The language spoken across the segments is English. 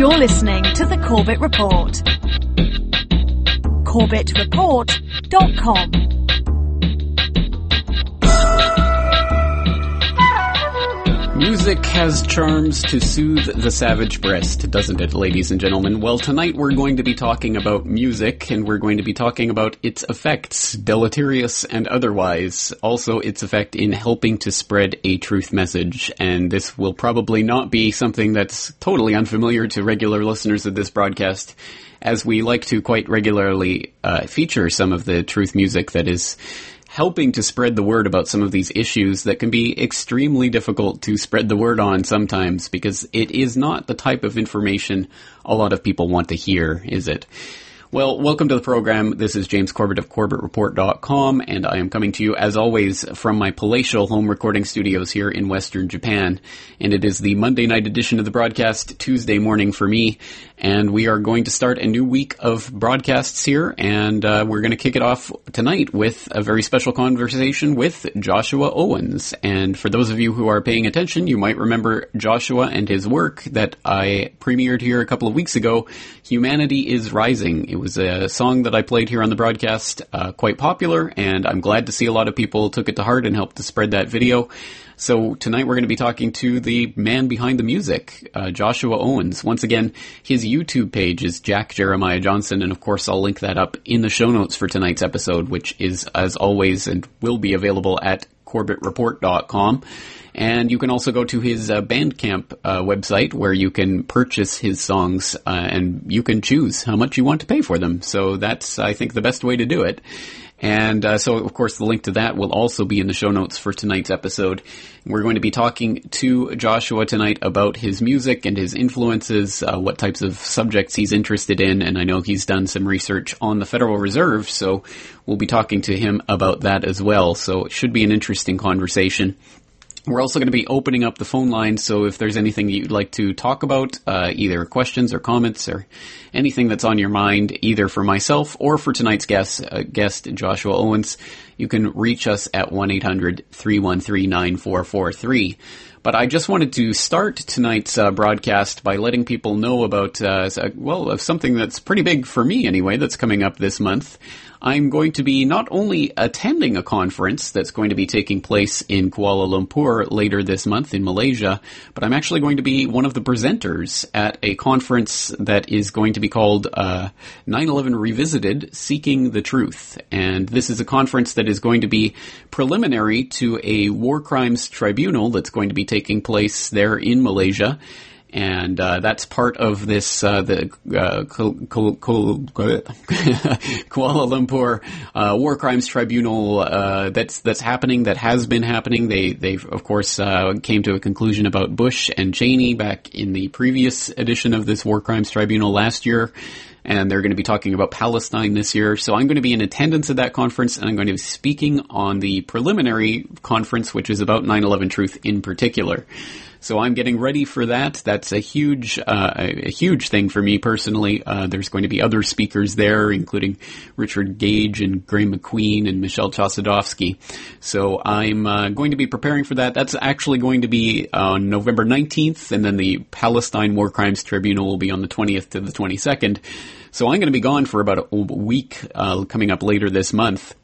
You're listening to the Corbett Report. CorbettReport.com. Music has charms to soothe the savage breast, doesn't it, ladies and gentlemen? Well, tonight we're going to be talking about music, and we're going to be talking about its effects, deleterious and otherwise. Also, its effect in helping to spread a truth message. And this will probably not be something that's totally unfamiliar to regular listeners of this broadcast, as we like to quite regularly uh, feature some of the truth music that is helping to spread the word about some of these issues that can be extremely difficult to spread the word on sometimes because it is not the type of information a lot of people want to hear, is it? Well, welcome to the program. This is James Corbett of CorbettReport.com, and I am coming to you, as always, from my palatial home recording studios here in Western Japan. And it is the Monday night edition of the broadcast, Tuesday morning for me, and we are going to start a new week of broadcasts here, and uh, we're going to kick it off tonight with a very special conversation with Joshua Owens. And for those of you who are paying attention, you might remember Joshua and his work that I premiered here a couple of weeks ago, Humanity is Rising. It was a song that I played here on the broadcast, uh, quite popular, and I'm glad to see a lot of people took it to heart and helped to spread that video. So tonight we're going to be talking to the man behind the music, uh, Joshua Owens. Once again, his YouTube page is Jack Jeremiah Johnson, and of course I'll link that up in the show notes for tonight's episode, which is as always and will be available at CorbettReport.com. And you can also go to his uh, Bandcamp uh, website where you can purchase his songs uh, and you can choose how much you want to pay for them. So that's, I think, the best way to do it. And uh, so, of course, the link to that will also be in the show notes for tonight's episode. We're going to be talking to Joshua tonight about his music and his influences, uh, what types of subjects he's interested in, and I know he's done some research on the Federal Reserve, so we'll be talking to him about that as well. So it should be an interesting conversation. We're also going to be opening up the phone line, so if there's anything you'd like to talk about, uh, either questions or comments or anything that's on your mind, either for myself or for tonight's guest, uh, guest Joshua Owens, you can reach us at 1-800-313-9443. But I just wanted to start tonight's uh, broadcast by letting people know about, uh, well, something that's pretty big for me anyway, that's coming up this month. I'm going to be not only attending a conference that's going to be taking place in Kuala Lumpur later this month in Malaysia, but I'm actually going to be one of the presenters at a conference that is going to be called uh, 9/11 Revisited: Seeking the Truth. And this is a conference that is going to be preliminary to a war crimes tribunal that's going to be taking place there in Malaysia and uh, that's part of this uh, the uh, Kuala Lumpur uh, War Crimes Tribunal uh, that's that's happening that has been happening. They they of course uh, came to a conclusion about Bush and Cheney back in the previous edition of this War Crimes Tribunal last year. And they're going to be talking about Palestine this year. So I'm going to be in attendance at that conference and I'm going to be speaking on the preliminary conference, which is about 9-11 truth in particular. So I'm getting ready for that. That's a huge, uh, a huge thing for me personally. Uh, there's going to be other speakers there, including Richard Gage and Graeme MacQueen and Michel Chossudovsky. So I'm uh, going to be preparing for that. That's actually going to be on November 19th, and then the Palestine War Crimes Tribunal will be on the 20th to the 22nd. So I'm going to be gone for about a week uh, coming up later this month.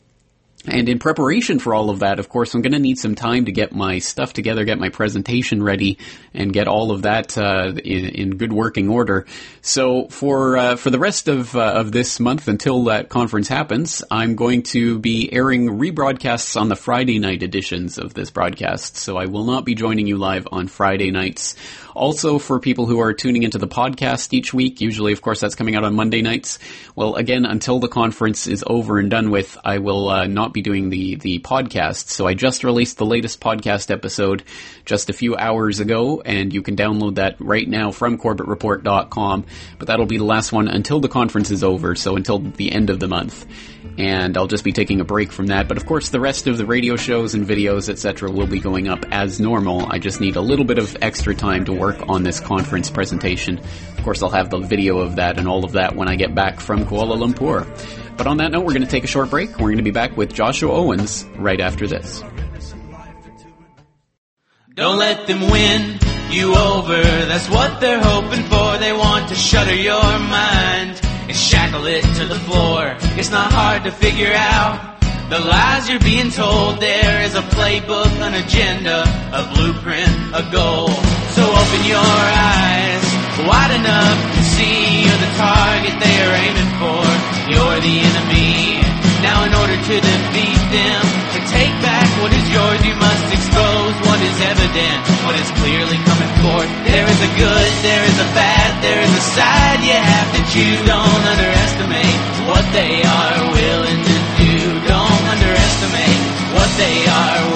And in preparation for all of that, of course, I'm going to need some time to get my stuff together, get my presentation ready, and get all of that uh, in, in, good working order. So for uh, for the rest of uh, of this month until that conference happens, I'm going to be airing rebroadcasts on the Friday night editions of this broadcast. So I will not be joining you live on Friday nights. Also, for people who are tuning into the podcast each week, usually, of course, that's coming out on Monday nights. Well, again, until the conference is over and done with, I will uh, not be doing the the podcast. So I just released the latest podcast episode just a few hours ago, and you can download that right now from CorbettReport.com. But that'll be the last one until the conference is over, so until the end of the month and I'll just be taking a break from that. But of course, the rest of the radio shows and videos, etc., will be going up as normal. I just need a little bit of extra time to work on this conference presentation. Of course, I'll have the video of that and all of that when I get back from Kuala Lumpur. But on that note, we're going to take a short break. We're going to be back with Joshua Owens right after this. Don't let them win. you over. That's what they're hoping for. They want to shutter your mind and shackle it to the floor. It's not hard to figure out. The lies you're being told, there is a playbook, an agenda, a blueprint, a goal. So open your eyes wide enough to see you're the target they are aiming for. You're the enemy. Now in order to defeat them, to take back what is yours, you must expose what is evident, what is clearly coming forth. There is a good, there is a bad, there is a side you have to choose. Don't underestimate what they are willing to do. Don't underestimate what they are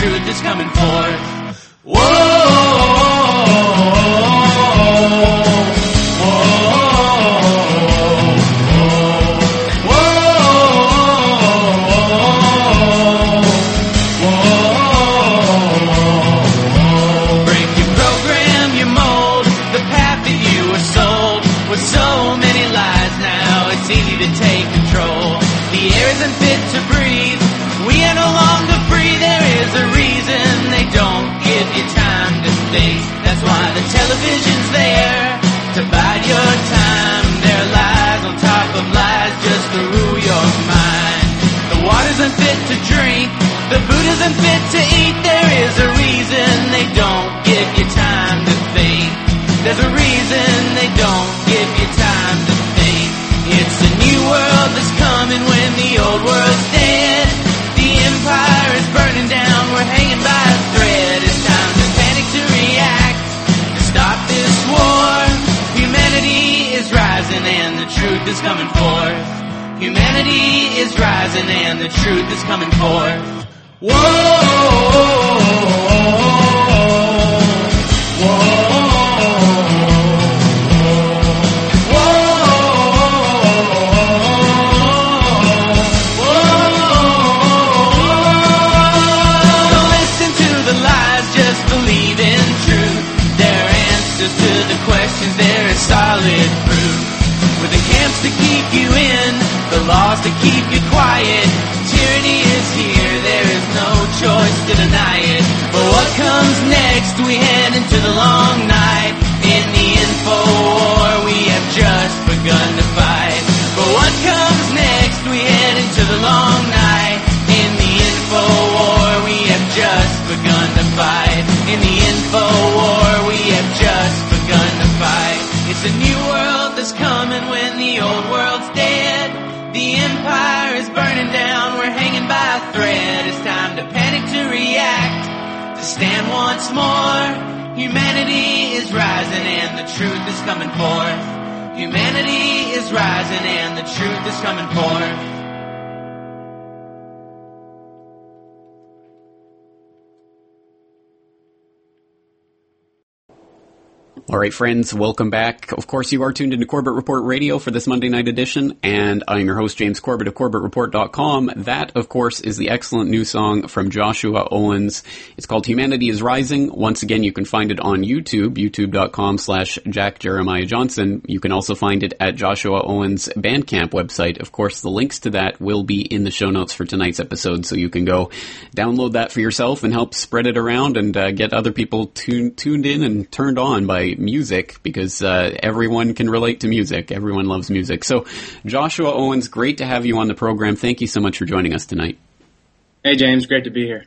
truth is coming forth. Whoa! Isn't fit to eat. There is a reason they don't give you time to think. There's a reason they don't give you time to think. It's a new world that's coming when the old world's dead. The empire is burning down. We're hanging by a thread. It's time to panic to react. To stop this war. Humanity is rising and the truth is coming forth. Humanity is rising and the truth is coming forth. Whoa! Right, friends, welcome back. Of course, you are tuned into Corbett Report Radio for this Monday night edition, and I'm your host, James Corbett of CorbettReport.com. That, of course, is the excellent new song from Joshua Owens. It's called Humanity is Rising. Once again, you can find it on YouTube, youtube.com slash Jack Jeremiah Johnson. You can also find it at Joshua Owens Bandcamp website. Of course, the links to that will be in the show notes for tonight's episode, so you can go download that for yourself and help spread it around and uh, get other people tun- tuned in and turned on by because uh, everyone can relate to music. Everyone loves music. So, Joshua Owens, great to have you on the program. Thank you so much for joining us tonight. Hey James, great to be here.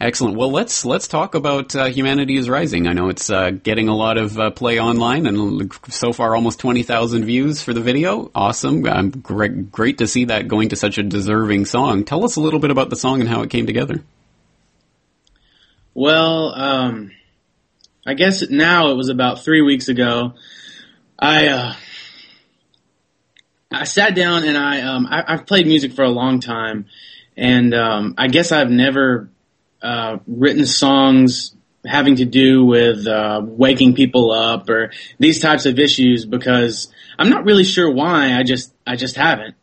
Excellent. Well, let's let's talk about uh, Humanity is Rising. I know it's uh, getting a lot of uh, play online, and so far almost twenty thousand views for the video. Awesome. Um, great, great to see that going to such a deserving song. Tell us a little bit about the song and how it came together. Well, um, I guess now it was about three weeks ago. I uh, I sat down and I, um, I I've played music for a long time, and um, I guess I've never uh, written songs having to do with uh, waking people up or these types of issues because I'm not really sure why. I just I just haven't.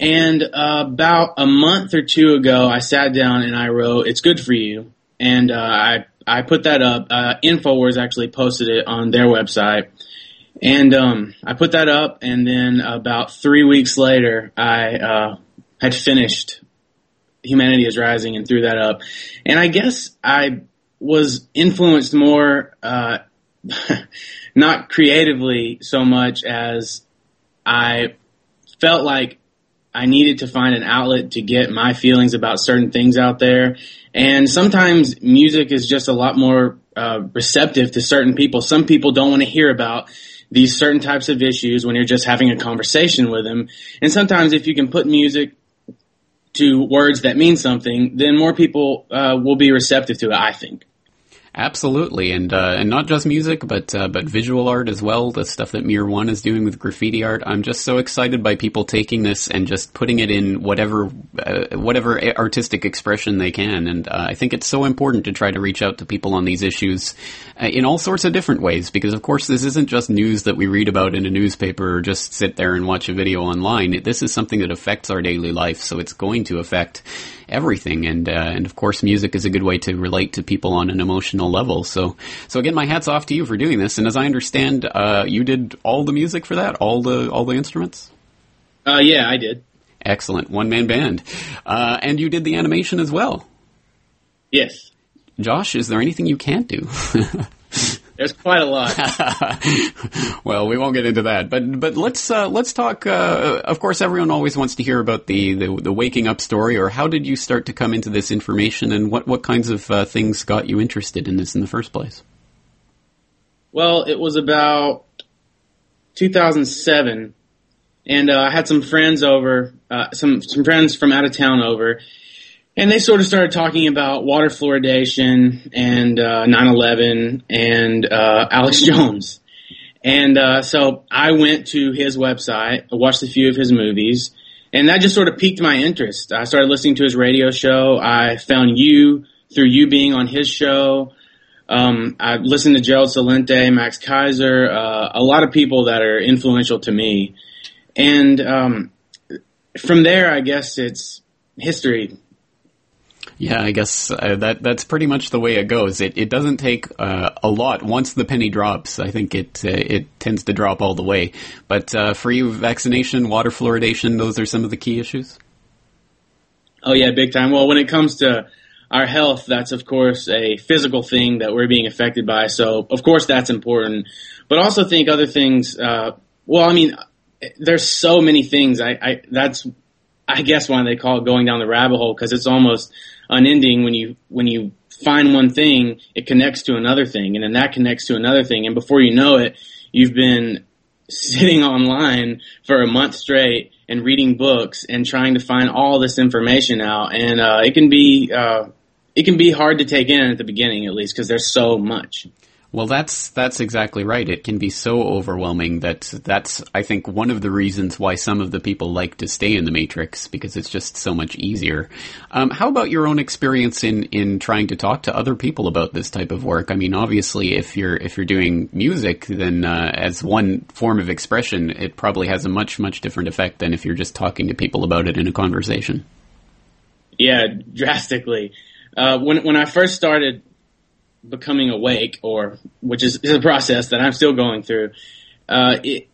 And uh, about a month or two ago, I sat down and I wrote "It's Good for You," and uh, I I put that up. Uh, Infowars actually posted it on their website. And um, I put that up, and then about three weeks later, I uh, had finished Humanity is Rising and threw that up. And I guess I was influenced more, uh, not creatively so much as I felt like I needed to find an outlet to get my feelings about certain things out there. And sometimes music is just a lot more uh, receptive to certain people. Some people don't want to hear about these certain types of issues when you're just having a conversation with them. And sometimes if you can put music to words that mean something, then more people uh, will be receptive to it, I think. Absolutely, and uh, and not just music, but uh, but visual art as well. The stuff that Mear One is doing with graffiti art. I'm just so excited by people taking this and just putting it in whatever uh, whatever artistic expression they can. And uh, I think it's so important to try to reach out to people on these issues uh, in all sorts of different ways. Because of course, this isn't just news that we read about in a newspaper or just sit there and watch a video online. This is something that affects our daily life, so it's going to affect everything. And uh, and of course, music is a good way to relate to people on an emotional level. So so again, my hats off to you for doing this. And as I understand, uh, you did all the music for that, all the all the instruments. Uh, yeah, I did. Excellent, one man band, uh, and you did the animation as well. Yes. Josh, is there anything you can't do? There's quite a lot. well, we won't get into that, but but let's uh, let's talk. Uh, of course, everyone always wants to hear about the, the, the waking up story, or how did you start to come into this information, and what what kinds of uh, things got you interested in this in the first place? Well, it was about 2007, and uh, I had some friends over, uh, some some friends from out of town over, and they sort of started talking about water fluoridation and uh, 9/11 and uh, Alex Jones. And uh, so I went to his website, watched a few of his movies, and that just sort of piqued my interest. I started listening to his radio show. I found you through you being on his show. Um, I listened to Gerald Celente, Max Keiser, uh, a lot of people that are influential to me. And um, from there, I guess it's history yeah, I guess uh, that that's pretty much the way it goes. It it doesn't take uh, a lot once the penny drops. I think it uh, it tends to drop all the way. But uh, you, vaccination, water fluoridation, those are some of the key issues. Oh yeah, big time. Well, when it comes to our health, that's of course a physical thing that we're being affected by. So of course that's important. But also think other things. Uh, well, I mean, there's so many things. I, I that's I guess why they call it going down the rabbit hole because it's almost unending when you when you find one thing, it connects to another thing, and then that connects to another thing, and before you know it, you've been sitting online for a month straight and reading books and trying to find all this information out, and uh, it can be uh, it can be hard to take in at the beginning, at least, because there's so much. Well, that's that's exactly right. It can be so overwhelming that that's I think one of the reasons why some of the people like to stay in the matrix because it's just so much easier. Um, how about your own experience in in trying to talk to other people about this type of work? I mean, obviously, if you're if you're doing music, then uh, as one form of expression, it probably has a much much different effect than if you're just talking to people about it in a conversation. Yeah, drastically. Uh, when when I first started becoming awake, or which is, is a process that I'm still going through. Uh, it,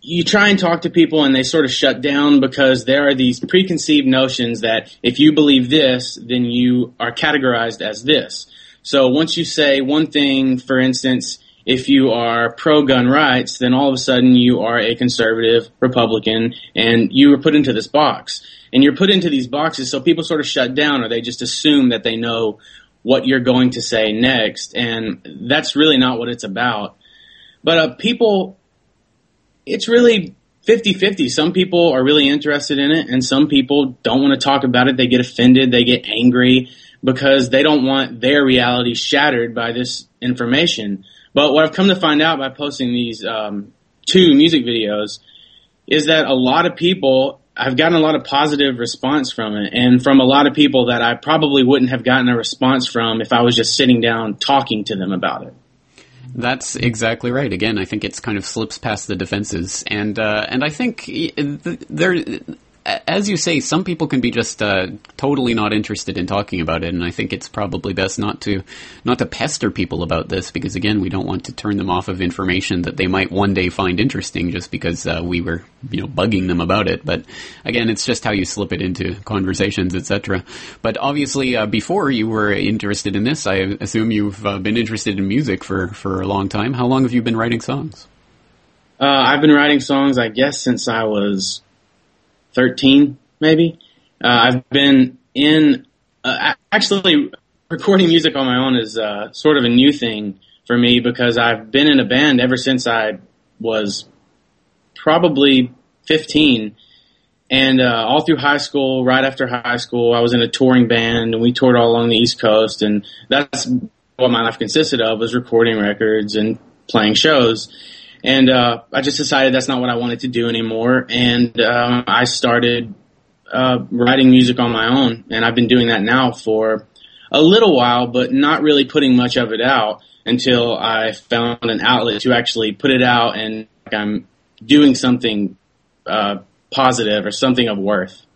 you try and talk to people and they sort of shut down because there are these preconceived notions that if you believe this, then you are categorized as this. So once you say one thing, for instance, if you are pro gun rights, then all of a sudden you are a conservative Republican and you are put into this box. And you're put into these boxes so people sort of shut down or they just assume that they know what you're going to say next. And that's really not what it's about. But uh, people, it's really 50-50. Some people are really interested in it and some people don't want to talk about it. They get offended. They get angry because they don't want their reality shattered by this information. But what I've come to find out by posting these um, two music videos is that a lot of people I've gotten a lot of positive response from it and from a lot of people that I probably wouldn't have gotten a response from if I was just sitting down talking to them about it. That's exactly right. Again, I think it's kind of slips past the defenses, and uh, and I think there as you say, some people can be just uh, totally not interested in talking about it, and I think it's probably best not to not to pester people about this because again, we don't want to turn them off of information that they might one day find interesting just because uh, we were you know bugging them about it. But again, it's just how you slip it into conversations, etc. But obviously, uh, before you were interested in this, I assume you've uh, been interested in music for for a long time. How long have you been writing songs? Uh, I've been writing songs, I guess, since I was 13, maybe. Uh, I've been in, uh, actually recording music on my own is, uh, sort of a new thing for me because I've been in a band ever since I was probably 15. And, uh, all through high school, right after high school, I was in a touring band and we toured all along the East Coast and that's what my life consisted of was recording records and playing shows. And uh, I just decided that's not what I wanted to do anymore, and um, I started uh, writing music on my own, and I've been doing that now for a little while, but not really putting much of it out until I found an outlet to actually put it out, and I'm doing something uh, positive or something of worth.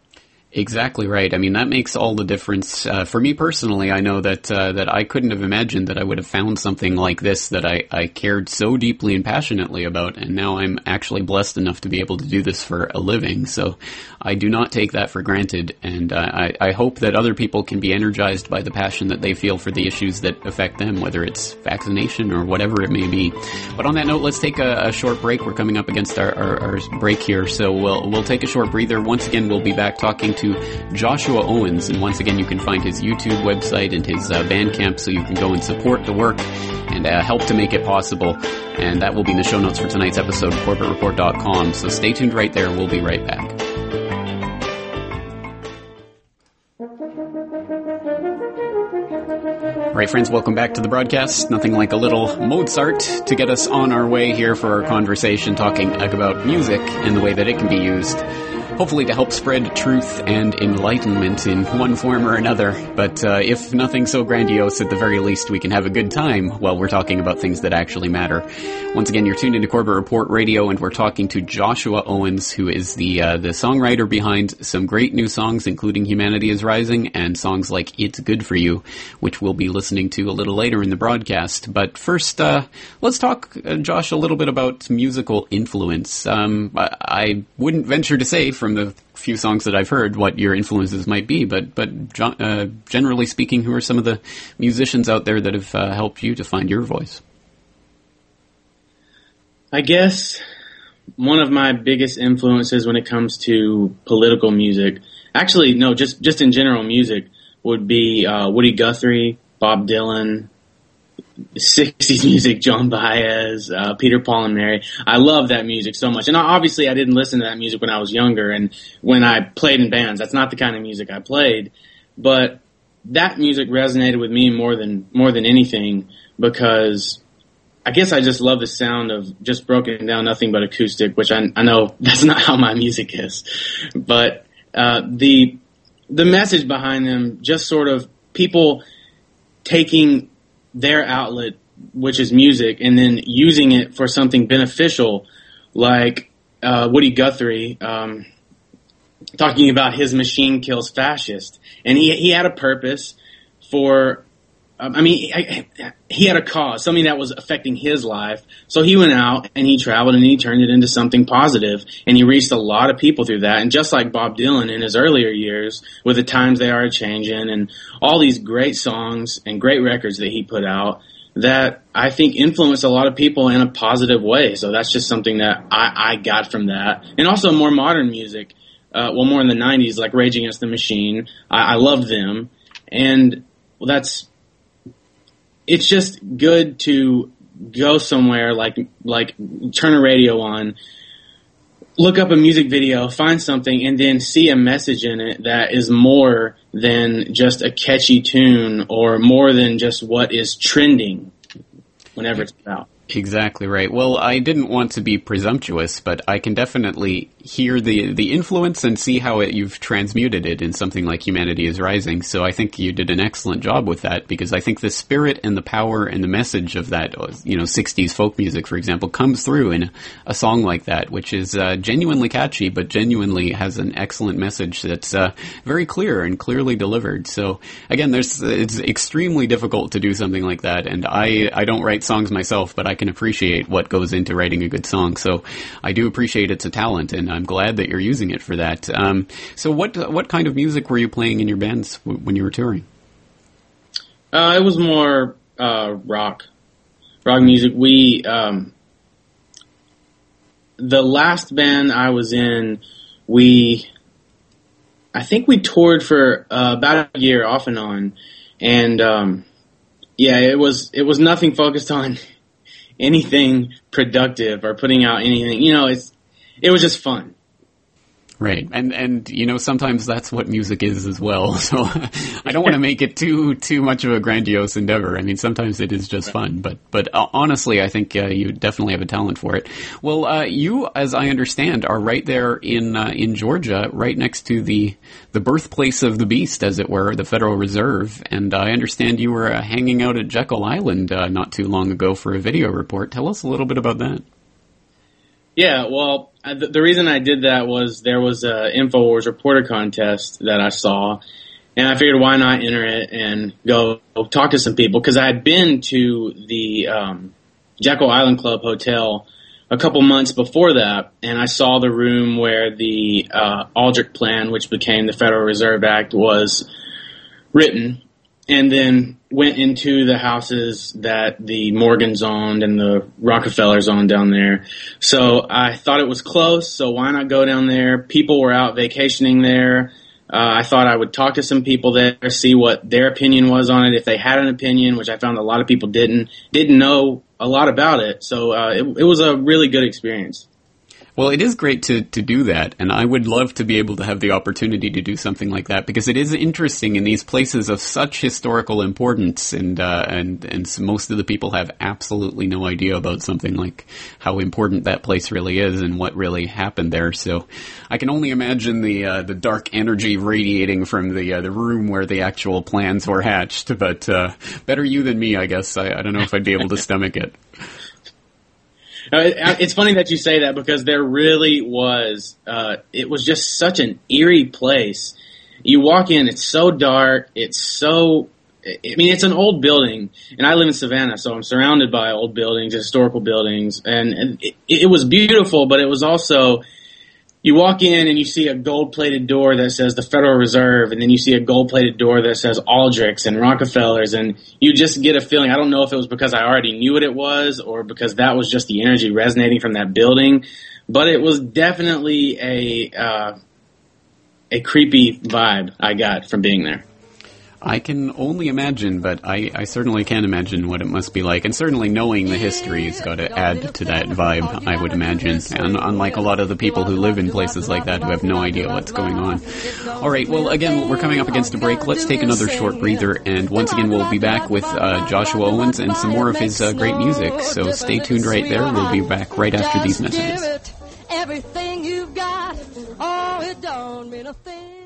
Exactly right. I mean, that makes all the difference. Uh, for me personally, I know that uh, that I couldn't have imagined that I would have found something like this that I, I cared so deeply and passionately about, and now I'm actually blessed enough to be able to do this for a living. So I do not take that for granted, and uh, I, I hope that other people can be energized by the passion that they feel for the issues that affect them, whether it's vaccination or whatever it may be. But on that note, let's take a, a short break. We're coming up against our, our, our break here, so we'll we'll take a short breather. Once again, we'll be back talking to Joshua Owens. And once again, you can find his YouTube website and his uh, Bandcamp so you can go and support the work and uh, help to make it possible. And that will be in the show notes for tonight's episode, corbettreport.com. So stay tuned right there. We'll be right back. All right, friends, welcome back to the broadcast. Nothing like a little Mozart to get us on our way here for our conversation talking about music and the way that it can be used hopefully to help spread truth and enlightenment in one form or another. But uh, if nothing so grandiose, at the very least, we can have a good time while we're talking about things that actually matter. Once again, you're tuned into Corbett Report Radio, and we're talking to Joshua Owens, who is the uh, the songwriter behind some great new songs, including "Humanity Is Rising" and songs like "It's Good for You," which we'll be listening to a little later in the broadcast. But first, uh, let's talk, uh, Josh, a little bit about musical influence. Um, I, I wouldn't venture to say from the few songs that I've heard what your influences might be, but but uh, generally speaking, who are some of the musicians out there that have uh, helped you to find your voice? I guess one of my biggest influences when it comes to political music, actually no, just just in general music, would be uh, Woody Guthrie, Bob Dylan, 60s music, Joan Baez, uh, Peter, Paul, and Mary. I love that music so much. And obviously I didn't listen to that music when I was younger and when I played in bands. That's not the kind of music I played. But that music resonated with me more than, more than anything because I guess I just love the sound of just broken down nothing but acoustic, which I, I know that's not how my music is. But, uh, the, the message behind them, just sort of people taking their outlet, which is music, and then using it for something beneficial, like uh, Woody Guthrie um, talking about his machine kills fascist, and he he had a purpose for um, I mean, I, he had a cause, something that was affecting his life. So he went out and he traveled and he turned it into something positive. positive, and he reached a lot of people through that. And just like Bob Dylan in his earlier years, with the times they are changing, and all these great songs and great records that he put out, that I think influenced a lot of people in a positive way. So that's just something that I, I got from that, and also more modern music. Uh, well, more in the '90s, like Rage Against the Machine. I, I loved them, and well, that's it's just good to go somewhere like like turn a radio on look up a music video find something and then see a message in it that is more than just a catchy tune or more than just what is trending whenever it's out Exactly right. Well, I didn't want to be presumptuous, but I can definitely hear the the influence and see how it, you've transmuted it in something like Humanity is Rising. So I think you did an excellent job with that because I think the spirit and the power and the message of that, you know, 60s folk music, for example, comes through in a song like that, which is uh, genuinely catchy, but genuinely has an excellent message that's uh, very clear and clearly delivered. So again, there's it's extremely difficult to do something like that, and I I don't write songs myself, but I can appreciate what goes into writing a good song. So I do appreciate it's a talent, and I'm glad that you're using it for that. Um, so what what kind of music were you playing in your bands w- when you were touring? Uh, it was more uh, rock, rock music. We um, the last band I was in, we I think we toured for uh, about a year off and on, and um, yeah, it was it was nothing focused on anything productive or putting out anything. You know, it's it was just fun. Right, and and you know sometimes that's what music is as well. So I don't want to make it too too much of a grandiose endeavor. I mean, sometimes it is just fun, but but uh, honestly, I think uh, you definitely have a talent for it. Well, uh, you, as I understand, are right there in uh, in Georgia, right next to the the birthplace of the beast, as it were, the Federal Reserve. And I understand you were uh, hanging out at Jekyll Island uh, not too long ago for a video report. Tell us a little bit about that. Yeah, well, the, the reason I did that was there was a Infowars reporter contest that I saw, and I figured why not enter it and go talk to some people because I had been to the um, Jekyll Island Club Hotel a couple months before that, and I saw the room where the uh, Aldrich Plan, which became the Federal Reserve Act, was written, and then went into the houses that the Morgans owned and the Rockefellers owned down there. So I thought it was close, so why not go down there? People were out vacationing there. Uh, I thought I would talk to some people there, see what their opinion was on it, if they had an opinion, which I found a lot of people didn't, didn't know a lot about it. So uh, it, it was a really good experience. Well, it is great to, to do that, and I would love to be able to have the opportunity to do something like that because it is interesting in these places of such historical importance, and uh, and and most of the people have absolutely no idea about something like how important that place really is and what really happened there. So, I can only imagine the uh, the dark energy radiating from the uh, the room where the actual plans were hatched. But uh, better you than me, I guess. I, I don't know if I'd be able to stomach it. It's funny that you say that because there really was. Uh, it was just such an eerie place. You walk in, it's so dark. It's so. I mean, it's an old building, and I live in Savannah, so I'm surrounded by old buildings, historical buildings, and, and it, it was beautiful. But it was also you walk in and you see a gold plated door that says the Federal Reserve, and then you see a gold plated door that says Aldrich's and Rockefellers, and you just get a feeling. I don't know if it was because I already knew what it was or because that was just the energy resonating from that building, but it was definitely a uh, a creepy vibe I got from being there. I can only imagine, but I, I certainly can imagine what it must be like. And certainly knowing the history has got to add to that vibe, I would imagine. And unlike a lot of the people who live in places like that who have no idea what's going on. All right, well, again, we're coming up against a break. Let's take another short breather. And once again, we'll be back with uh, Joshua Owens and some more of his uh, great music. So stay tuned right there. We'll be back right after these messages. Everything you've got, oh, it don't mean a thing.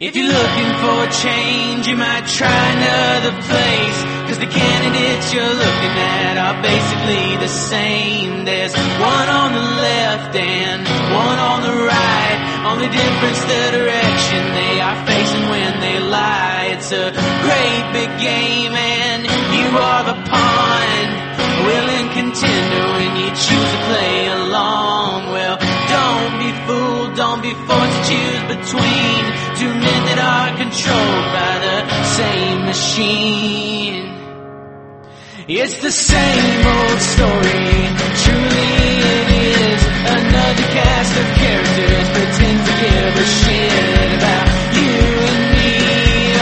If you're looking for a change, you might try another place. Cause the candidates you're looking at are basically the same. There's one on the left and one on the right. Only difference the direction they are facing when they lie. It's a great big game and you are the pawn. Willing contender when you choose to play along. Well, don't be fooled, don't be forced to choose between two men that are controlled by the same machine. It's the same old story, truly it is. Another cast of characters pretend to give a shit about you and me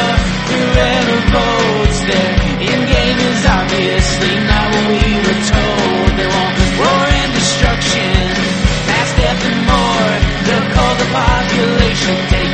or whoever votes. Their end game is obviously not what we were told. They want war and destruction, mass death and more. They'll call the population, take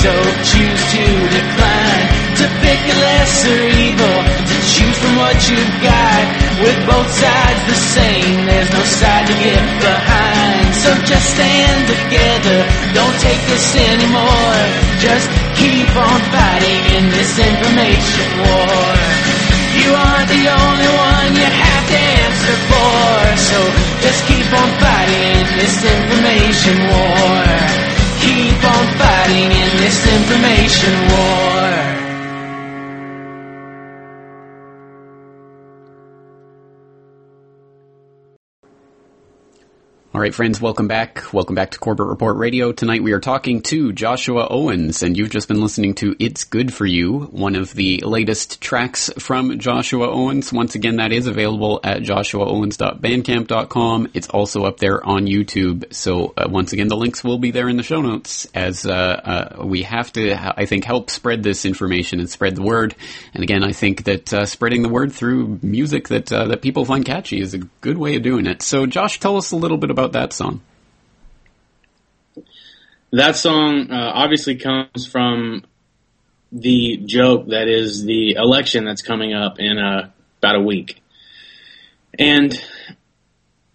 so choose to decline. To pick a lesser evil, to choose from what you've got. With both sides the same, there's no side to get behind. So just stand together, don't take this anymore. Just keep on fighting in this information war. You aren't the only one you have to answer for. So just keep on fighting in this information war. Keep on fighting in this information war. All right, friends, welcome back. Welcome back to Corbett Report Radio. Tonight we are talking to Joshua Owens, and you've just been listening to It's Good For You, one of the latest tracks from Joshua Owens. Once again, that is available at joshuaowens.bandcamp.com. It's also up there on YouTube. So, uh, once again, the links will be there in the show notes as uh, uh, we have to, I think, help spread this information and spread the word. And again, I think that uh, spreading the word through music that, uh, that people find catchy is a good way of doing it. So, Josh, tell us a little bit about that song. That song uh, obviously comes from the joke that is the election that's coming up in uh, about a week. And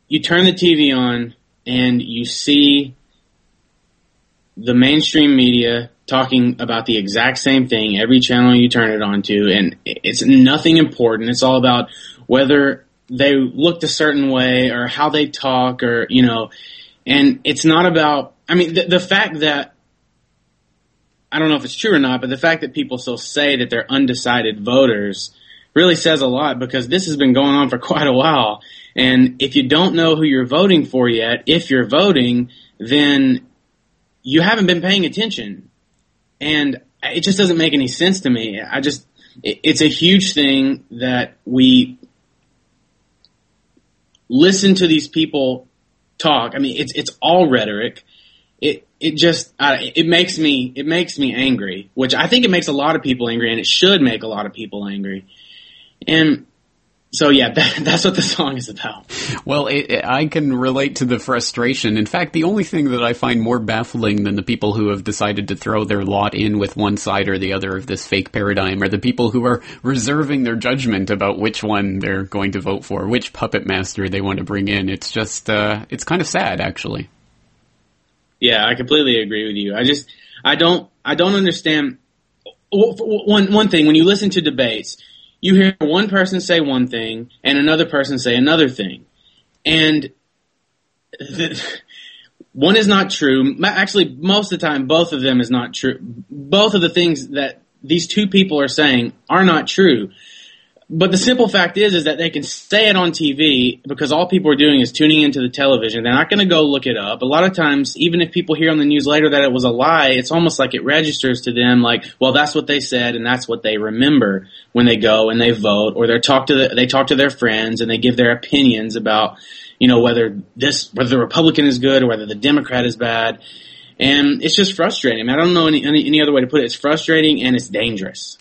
you turn the TV on and you see the mainstream media talking about the exact same thing every channel you turn it on to and it's nothing important. It's all about whether they looked a certain way or how they talk or, you know, and it's not about, I mean, the, the fact that, I don't know if it's true or not, but the fact that people still say that they're undecided voters really says a lot because this has been going on for quite a while. And if you don't know who you're voting for yet, if you're voting, then you haven't been paying attention. And it just doesn't make any sense to me. I just, it's a huge thing that we listen to these people talk. I mean, it's it's all rhetoric. It it just uh, it makes me it makes me angry, which I think it makes a lot of people angry, and it should make a lot of people angry. And so yeah, that, that's what the song is about. Well, it, it- I can relate to the frustration. In fact, the only thing that I find more baffling than the people who have decided to throw their lot in with one side or the other of this fake paradigm are the people who are reserving their judgment about which one they're going to vote for, which puppet master they want to bring in. It's just, uh, it's kind of sad, actually. Yeah, I completely agree with you. I just I don't I don't understand one one thing when you listen to debates, you hear one person say one thing and another person say another thing, and the, one is not true. Actually, most of the time, both of them is not true. Both of the things that these two people are saying are not true. But the simple fact is, is that they can say it on TV because all people are doing is tuning into the television. They're not going to go look it up. A lot of times, even if people hear on the news later that it was a lie, it's almost like it registers to them like, well, that's what they said and that's what they remember when they go and they vote or they talk to the, they talk to their friends and they give their opinions about, you know, whether this, whether the Republican is good or whether the Democrat is bad. And it's just frustrating. I, mean, I don't know any, any, any other way to put it. It's frustrating and it's dangerous.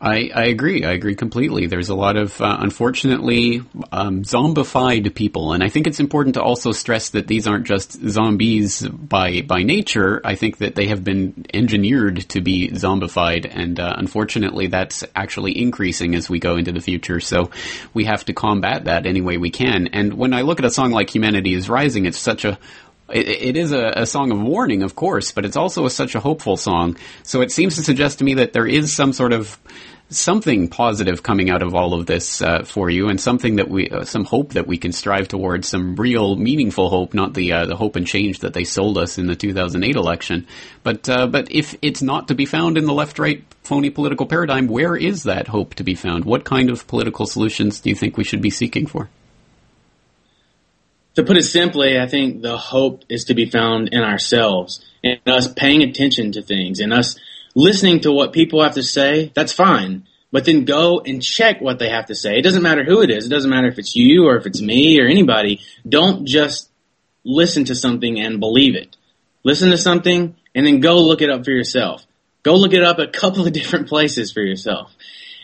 I, I agree. I agree completely. There's a lot of, uh, unfortunately, um, zombified people, and I think it's important to also stress that these aren't just zombies by by nature. I think that they have been engineered to be zombified, and uh, unfortunately, that's actually increasing as we go into the future. So we have to combat that any way we can. And when I look at a song like "Humanity Is Rising," it's such a it, it is a, a, song of warning, of course, but it's also a, such a hopeful song. So it seems to suggest to me that there is some sort of something positive coming out of all of this uh, for you, and something that we, uh, some hope that we can strive towards, some real meaningful hope, not the uh, the hope and change that they sold us in the 2008 election. But uh, but if it's not to be found in the left-right phony political paradigm, where is that hope to be found? What kind of political solutions do you think we should be seeking for? To put it simply, I think the hope is to be found in ourselves and us paying attention to things and us listening to what people have to say, that's fine. But then go and check what they have to say. It doesn't matter who it is. It doesn't matter if it's you or if it's me or anybody. Don't just listen to something and believe it. Listen to something and then go look it up for yourself. Go look it up a couple of different places for yourself.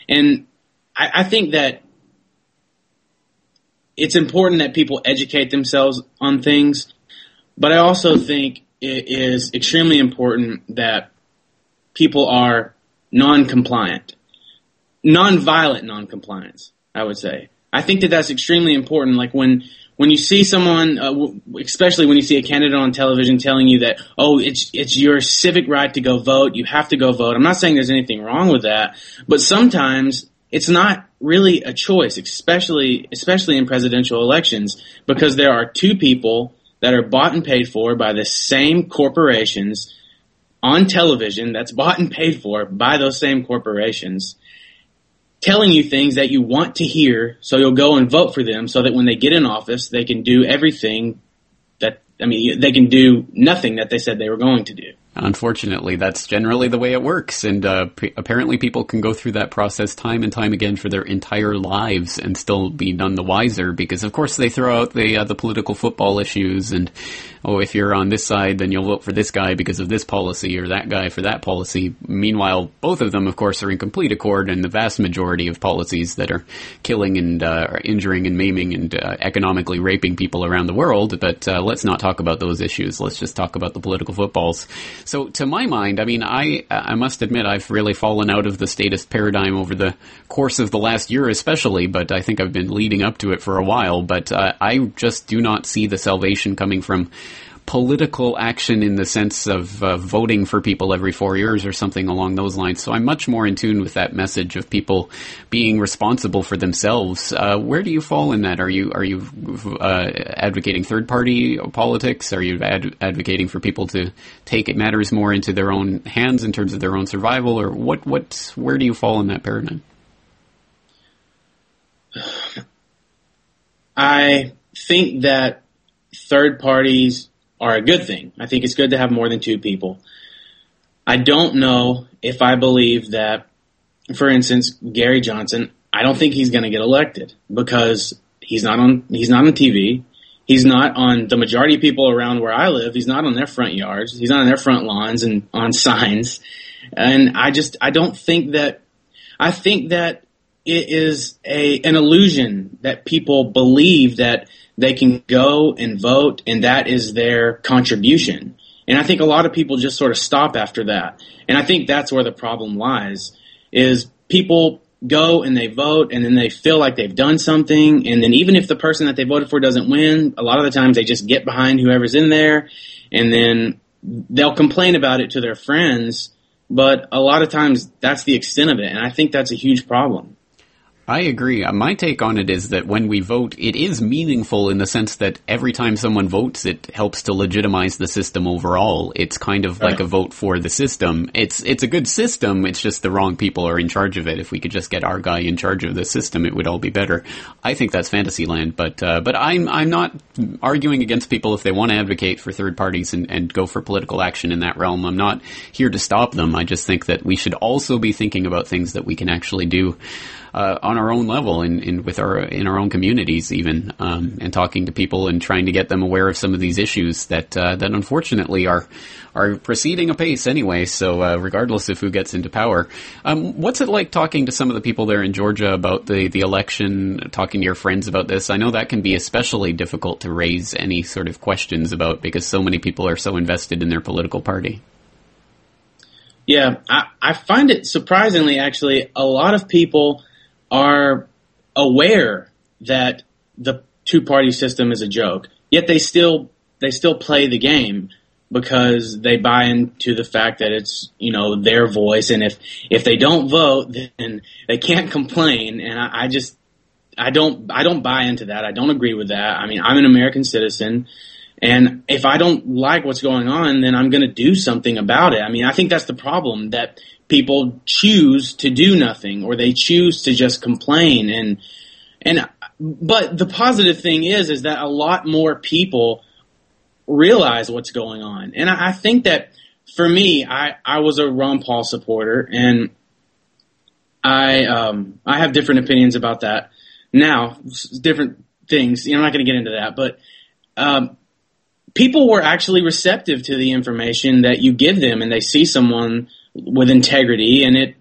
And I, I think that it's important that people educate themselves on things, but I also think it is extremely important that people are non-compliant, non-violent non-compliance. I would say. I think that that's extremely important. Like when when you see someone, uh, especially when you see a candidate on television telling you that, oh, it's it's your civic right to go vote, you have to go vote. I'm not saying there's anything wrong with that, but sometimes it's not really a choice, especially especially in presidential elections, because there are two people that are bought and paid for by the same corporations on television that's bought and paid for by those same corporations telling you things that you want to hear so you'll go and vote for them so that when they get in office they can do everything that I mean they can do nothing that they said they were going to do. Unfortunately, that's generally the way it works, and uh, p- apparently people can go through that process time and time again for their entire lives and still be none the wiser because, of course, they throw out the uh, the political football issues and oh, if you're on this side, then you'll vote for this guy because of this policy or that guy for that policy. Meanwhile, both of them, of course, are in complete accord, and the vast majority of policies that are killing and uh, injuring and maiming and uh, economically raping people around the world. But uh, let's not talk about those issues. Let's just talk about the political footballs. So, to my mind, I mean, I I must admit I've really fallen out of the statist paradigm over the course of the last year, especially. But I think I've been leading up to it for a while. But uh, I just do not see the salvation coming from political action in the sense of uh, voting for people every four years or something along those lines. So I'm much more in tune with that message of people being responsible for themselves. Uh, where do you fall in that? Are you are you uh, advocating third party politics? Are you ad- advocating for people to take it matters more into their own hands in terms of their own survival, or what? What? Where do you fall in that paradigm? I think that third parties are a good thing. I think it's good to have more than two people. I don't know if I believe that, for instance, Gary Johnson, I don't think he's going to get elected because he's not on, he's not on TV. He's not on the majority of people around where I live. He's not on their front yards. He's not on their front lawns and on signs. And I just, I don't think that, I think that it is a, an illusion that people believe that they can go and vote and that is their contribution. And I think a lot of people just sort of stop after that. And I think that's where the problem lies is people go and they vote and then they feel like they've done something and then even if the person that they voted for doesn't win, a lot of the times they just get behind whoever's in there and then they'll complain about it to their friends, but a lot of times that's the extent of it and I think that's a huge problem. I agree. Uh, My take on it is that when we vote, it is meaningful in the sense that every time someone votes, it helps to legitimize the system overall. It's kind of like a vote for the system. It's it's a good system. It's just the wrong people are in charge of it. If we could just get our guy in charge of the system, it would all be better. I think that's Fantasyland, but uh, but I'm I'm not arguing against people if they want to advocate for third parties and, and go for political action in that realm. I'm not here to stop them. I just think that we should also be thinking about things that we can actually do uh, on our own level and in, with our in our own communities even um, and talking to people and trying to get them aware of some of these issues that uh, that unfortunately are are proceeding apace anyway. So uh, regardless of who gets into power, um, what's it like talking to some of the people there in Georgia about the the election? Talking to your friends about this, I know that can be especially difficult to raise any sort of questions about because so many people are so invested in their political party. Yeah, I, I find it surprisingly, actually, a lot of people are aware that the two party system is a joke, yet they still they still play the game because they buy into the fact that it's you know their voice, and if if they don't vote, then they can't complain. And I, I just I don't I don't buy into that. I don't agree with that. I mean, I'm an American citizen. And if I don't like what's going on, then I'm going to do something about it. I mean, I think that's the problem that people choose to do nothing or they choose to just complain and and but the positive thing is is that a lot more people realize what's going on. And I, I think that for me, I I was a Ron Paul supporter and I um I have different opinions about that now, different things. I'm not going to get into that, but um people were actually receptive to the information that you give them and they see someone with integrity and it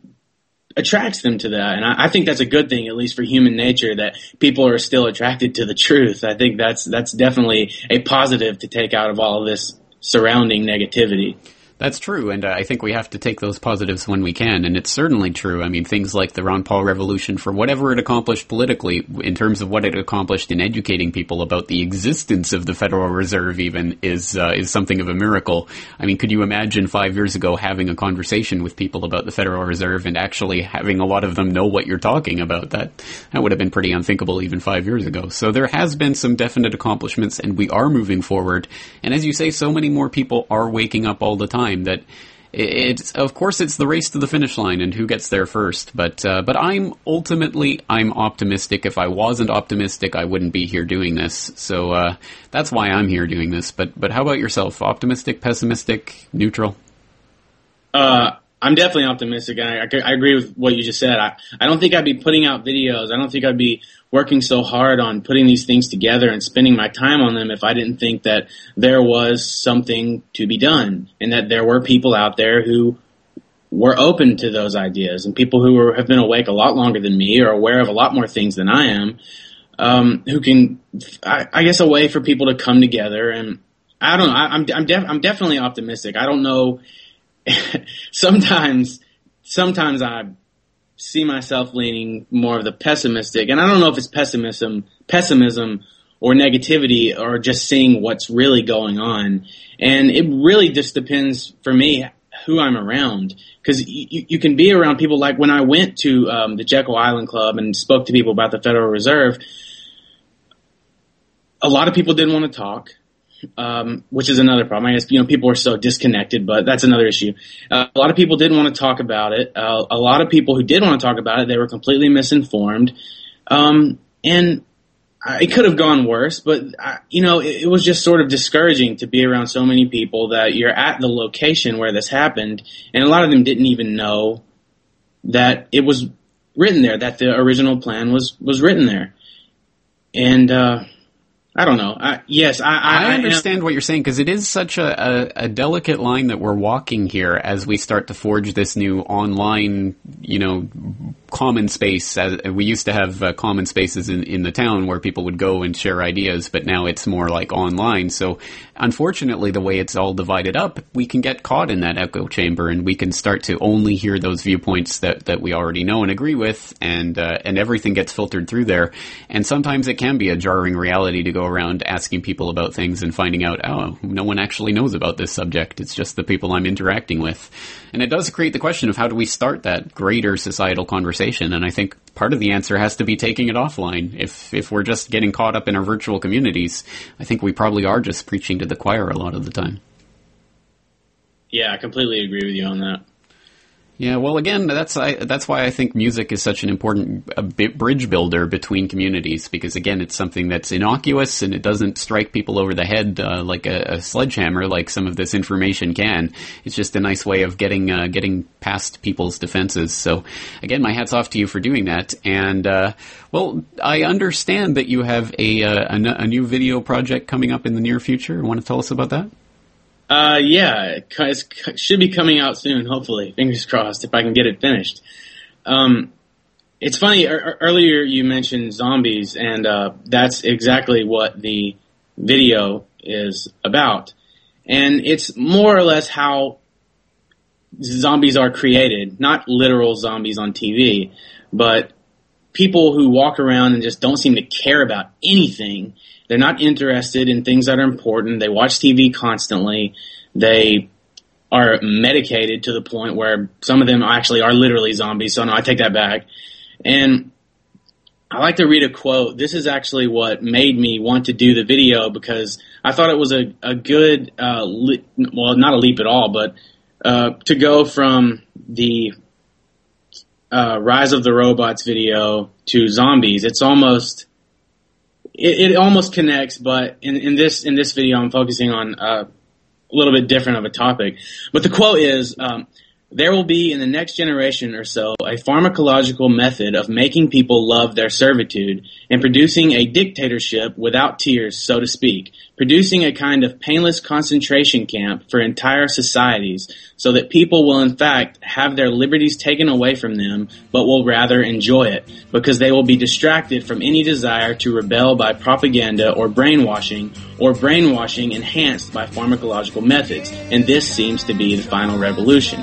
attracts them to that. And I, I think that's a good thing, at least for human nature, that people are still attracted to the truth. I think that's, that's definitely a positive to take out of all of this surrounding negativity. That's true, and uh, I think we have to take those positives when we can, and it's certainly true. I mean, things like the Ron Paul Revolution, for whatever it accomplished politically, in terms of what it accomplished in educating people about the existence of the Federal Reserve, even is uh, is something of a miracle. I mean, could you imagine five years ago having a conversation with people about the Federal Reserve and actually having a lot of them know what you're talking about? That that would have been pretty unthinkable even five years ago. So there has been some definite accomplishments, and we are moving forward. And as you say, so many more people are waking up all the time that it's of course it's the race to the finish line and who gets there first but uh, but I'm ultimately I'm optimistic. If I wasn't optimistic I wouldn't be here doing this. So uh, that's why I'm here doing this. But but how about yourself? Optimistic pessimistic neutral? Uh, I'm definitely optimistic. and I, I, I agree with what you just said. I, I don't think I'd be putting out videos. I don't think I'd be working so hard on putting these things together and spending my time on them if I didn't think that there was something to be done and that there were people out there who were open to those ideas and people who are, have been awake a lot longer than me or aware of a lot more things than I am, um, who can, I, I guess, a way for people to come together. And I don't know. I, I'm I'm, def- I'm definitely optimistic. I don't know. sometimes, sometimes I see myself leaning more of the pessimistic, and I don't know if it's pessimism, pessimism or negativity, or just seeing what's really going on. And it really just depends for me who I'm around, because you, you can be around people like when I went to um, the Jekyll Island Club and spoke to people about the Federal Reserve. A lot of people didn't want to talk um, which is another problem. I guess you know people are so disconnected, but that's another issue. Uh, a lot of people didn't want to talk about it. Uh, a lot of people who did want to talk about it, they were completely misinformed, um, and it could have gone worse. But I, you know, it, it was just sort of discouraging to be around so many people that you're at the location where this happened, and a lot of them didn't even know that it was written there, that the original plan was was written there, and. Uh, I don't know. I, yes, I, I, I understand what you're saying because it is such a, a, a, delicate line that we're walking here as we start to forge this new online, you know, common space. As, we used to have uh, common spaces in, in the town where people would go and share ideas, but now it's more like online. So, unfortunately, the way it's all divided up, we can get caught in that echo chamber, and we can start to only hear those viewpoints that, that we already know and agree with, and uh, and everything gets filtered through there. And sometimes it can be a jarring reality to go around asking people about things and finding out, oh, no one actually knows about this subject. It's just the people I'm interacting with. And it does create the question of how do we start that greater societal conversation? And I think part of the answer has to be taking it offline. If, if we're just getting caught up in our virtual communities, I think we probably are just preaching to the choir a lot of the time. Yeah, I completely agree with you on that. Yeah, well, again, that's I, that's why I think music is such an important bridge builder between communities because again, it's something that's innocuous and it doesn't strike people over the head uh, like a, a, sledgehammer, like some of this information can. It's just a nice way of getting uh, getting past people's defenses. So, again, my hats off to you for doing that. And uh, well, I understand that you have a, uh, a, a new video project coming up in the near future. Want to tell us about that? Uh, yeah, it should be coming out soon. Hopefully, fingers crossed. If I can get it finished. Um, it's funny. Er- earlier you mentioned zombies, and uh, that's exactly what the video is about. And it's more or less how zombies are created, not literal zombies on TV, but people who walk around and just don't seem to care about anything they're not interested in things that are important. They watch TV constantly. They are medicated to the point where some of them actually are literally zombies. So no, I take that back. And I like to read a quote. This is actually what made me want to do the video because I thought it was a, a good, uh, li- well, not a leap at all, but uh, to go from the uh, Rise of the Robots video to zombies. It's almost it, it almost connects, but in, in this in this video, I'm focusing on uh, a little bit different of a topic. But the quote is. Um, there will be in the next generation or so a pharmacological method of making people love their servitude and producing a dictatorship without tears, so to speak, producing a kind of painless concentration camp for entire societies so that people will in fact have their liberties taken away from them, but will rather enjoy it because they will be distracted from any desire to rebel by propaganda or brainwashing or brainwashing enhanced by pharmacological methods. And this seems to be the final revolution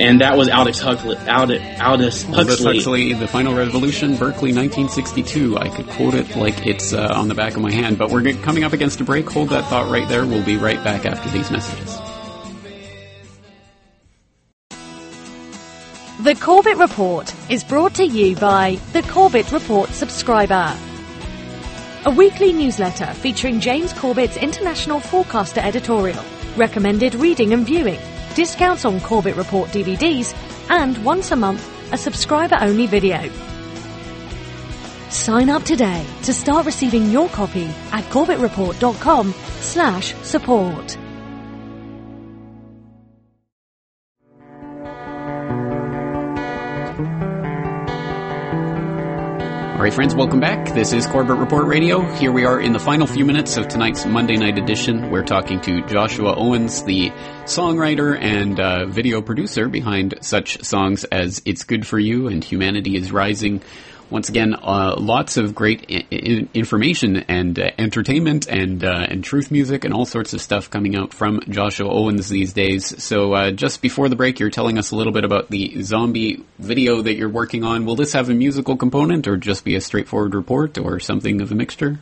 and that was Aldous Huxley. Aldous, Aldous Huxley. Aldous Huxley, The Final Revolution, Berkeley, 1962. I could quote it like it's uh, on the back of my hand, but we're coming up against a break. Hold that thought right there. We'll be right back after these messages. The Corbett Report is brought to you by the Corbett Report subscriber. A weekly newsletter featuring James Corbett's International Forecaster editorial, recommended reading and viewing discounts on Corbett Report DVDs, and once a month, a subscriber only video. Sign up today to start receiving your copy at corbettreport.com slash support. All right, friends, welcome back. This is Corbett Report Radio. Here we are in the final few minutes of tonight's Monday night edition. We're talking to Joshua Owens, the songwriter and uh, video producer behind such songs as It's Good for You and Humanity is Rising once again, uh, lots of great I- information and uh, entertainment and uh, and truth music and all sorts of stuff coming out from Joshua Owens these days. So uh, just before the break, you're telling us a little bit about the zombie video that you're working on. Will this have a musical component or just be a straightforward report or something of a mixture?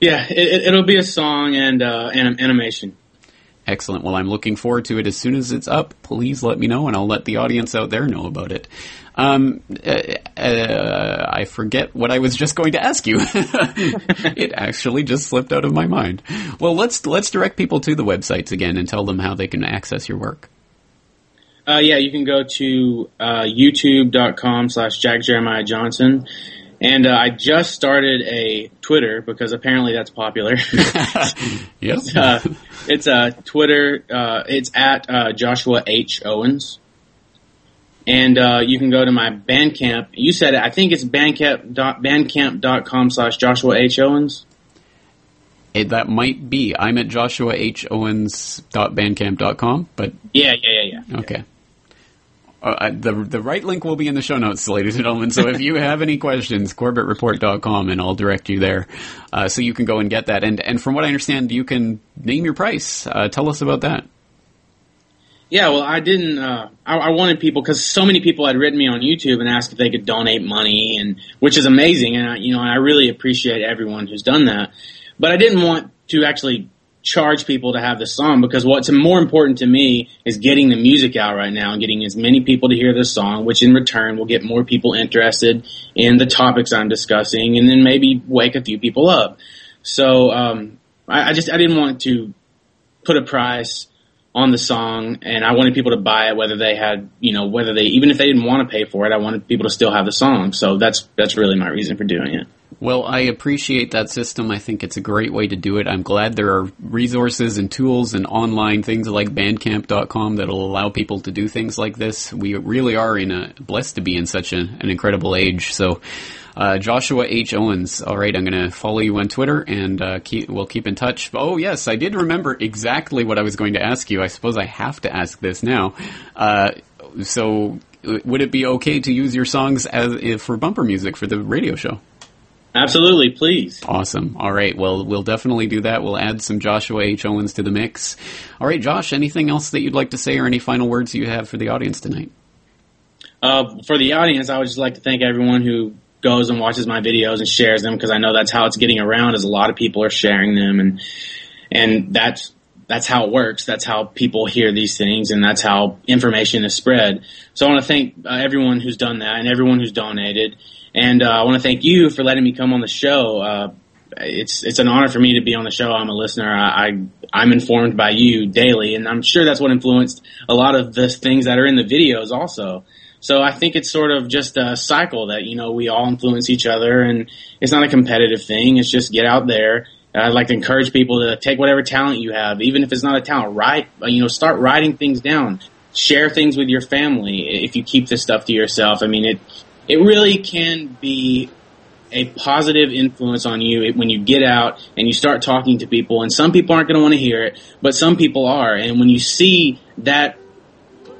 Yeah, it, will be a song and uh, anim- animation. Excellent. Well, I'm looking forward to it. As soon as it's up, please let me know, and I'll let the audience out there know about it. Um, uh, uh, I forget what I was just going to ask you. it actually just slipped out of my mind. Well, let's let's direct people to the websites again and tell them how they can access your work. Uh, yeah, you can go to uh, youtube.com slash Jack Jeremiah Johnson. And uh, I just started a Twitter because apparently that's popular. yep. Uh, it's a uh, Twitter. Uh, it's at uh, Joshua H Owens and uh, you can go to my Bandcamp. You said it. I think it's bandcamp bandcamp.com slash Joshua H Owens. It, that might be. I'm at joshuahowens.bandcamp.com, but yeah, yeah, yeah, yeah. Okay. Uh, the the right link will be in the show notes, ladies and gentlemen. So if you have any questions, corbettreport.com, and I'll direct you there, uh, so you can go and get that. And and from what I understand, you can name your price. Uh, tell us about that. Yeah, well, I didn't. Uh, I, I, wanted people because so many people had written me on YouTube and asked if they could donate money, and which is amazing, and I, you know, I really appreciate everyone who's done that. but I didn't want to actually charge people to have the song because what's more important to me is getting the music out right now and getting as many people to hear the song, which in return will get more people interested in the topics I'm discussing and then maybe wake a few people up. So, um, I, I just, I didn't want to put a price on the song and I wanted people to buy it whether they had, you know, whether they, even if they didn't want to pay for it, I wanted people to still have the song. So that's, that's really my reason for doing it. Well, I appreciate that system. I think it's a great way to do it. I'm glad there are resources and tools and online things like bandcamp.com that'll allow people to do things like this. We really are in a blessed to be in such a, an incredible age. So, uh, Joshua H. Owens. All right, I'm going to follow you on Twitter and uh, keep, we'll keep in touch. Oh, yes, I did remember exactly what I was going to ask you. I suppose I have to ask this now. Uh, so, would it be okay to use your songs as for bumper music for the radio show? Absolutely, please. Awesome. All right. Well, we'll definitely do that. We'll add some Joshua H. Owens to the mix. All right, Josh, anything else that you'd like to say or any final words you have for the audience tonight? Uh, for the audience, I would just like to thank everyone who goes and watches my videos and shares them because I know that's how it's getting around as a lot of people are sharing them and, and that's, that's how it works. That's how people hear these things and that's how information is spread. So I want to thank uh, everyone who's done that and everyone who's donated and uh, I want to thank you for letting me come on the show. Uh, it's it's an honor for me to be on the show. I'm a listener. I, I am informed by you daily, and I'm sure that's what influenced a lot of the things that are in the videos also. So I think it's sort of just a cycle that you know we all influence each other, and it's not a competitive thing. It's just get out there. I'd like to encourage people to take whatever talent you have, even if it's not a talent. Write, uh, you know, start writing things down. Share things with your family. If you keep this stuff to yourself, I mean, it it really can be a positive influence on you when you get out and you start talking to people. And some people aren't going to want to hear it, but some people are. And when you see that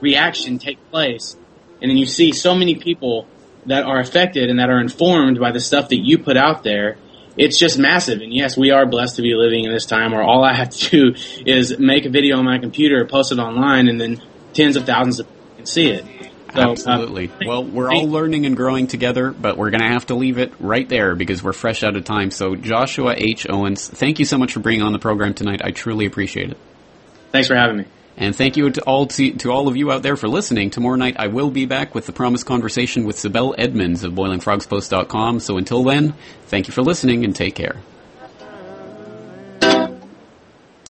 reaction take place, and then you see so many people that are affected and that are informed by the stuff that you put out there, it's just massive. And yes, we are blessed to be living in this time where all I have to do is make a video on my computer, post it online, and then tens of thousands of people can see it. So, uh, Absolutely. Uh, well, we're all learning and growing together, but we're going to have to leave it right there because we're fresh out of time. So, Joshua H. Owens, thank you so much for being on the program tonight. I truly appreciate it. Thanks for having me. And thank you to all to, to all of you out there for listening. Tomorrow night I will be back with the promised conversation with Sibel Edmonds of BoilingFrogsPost.com. So until then, thank you for listening and take care.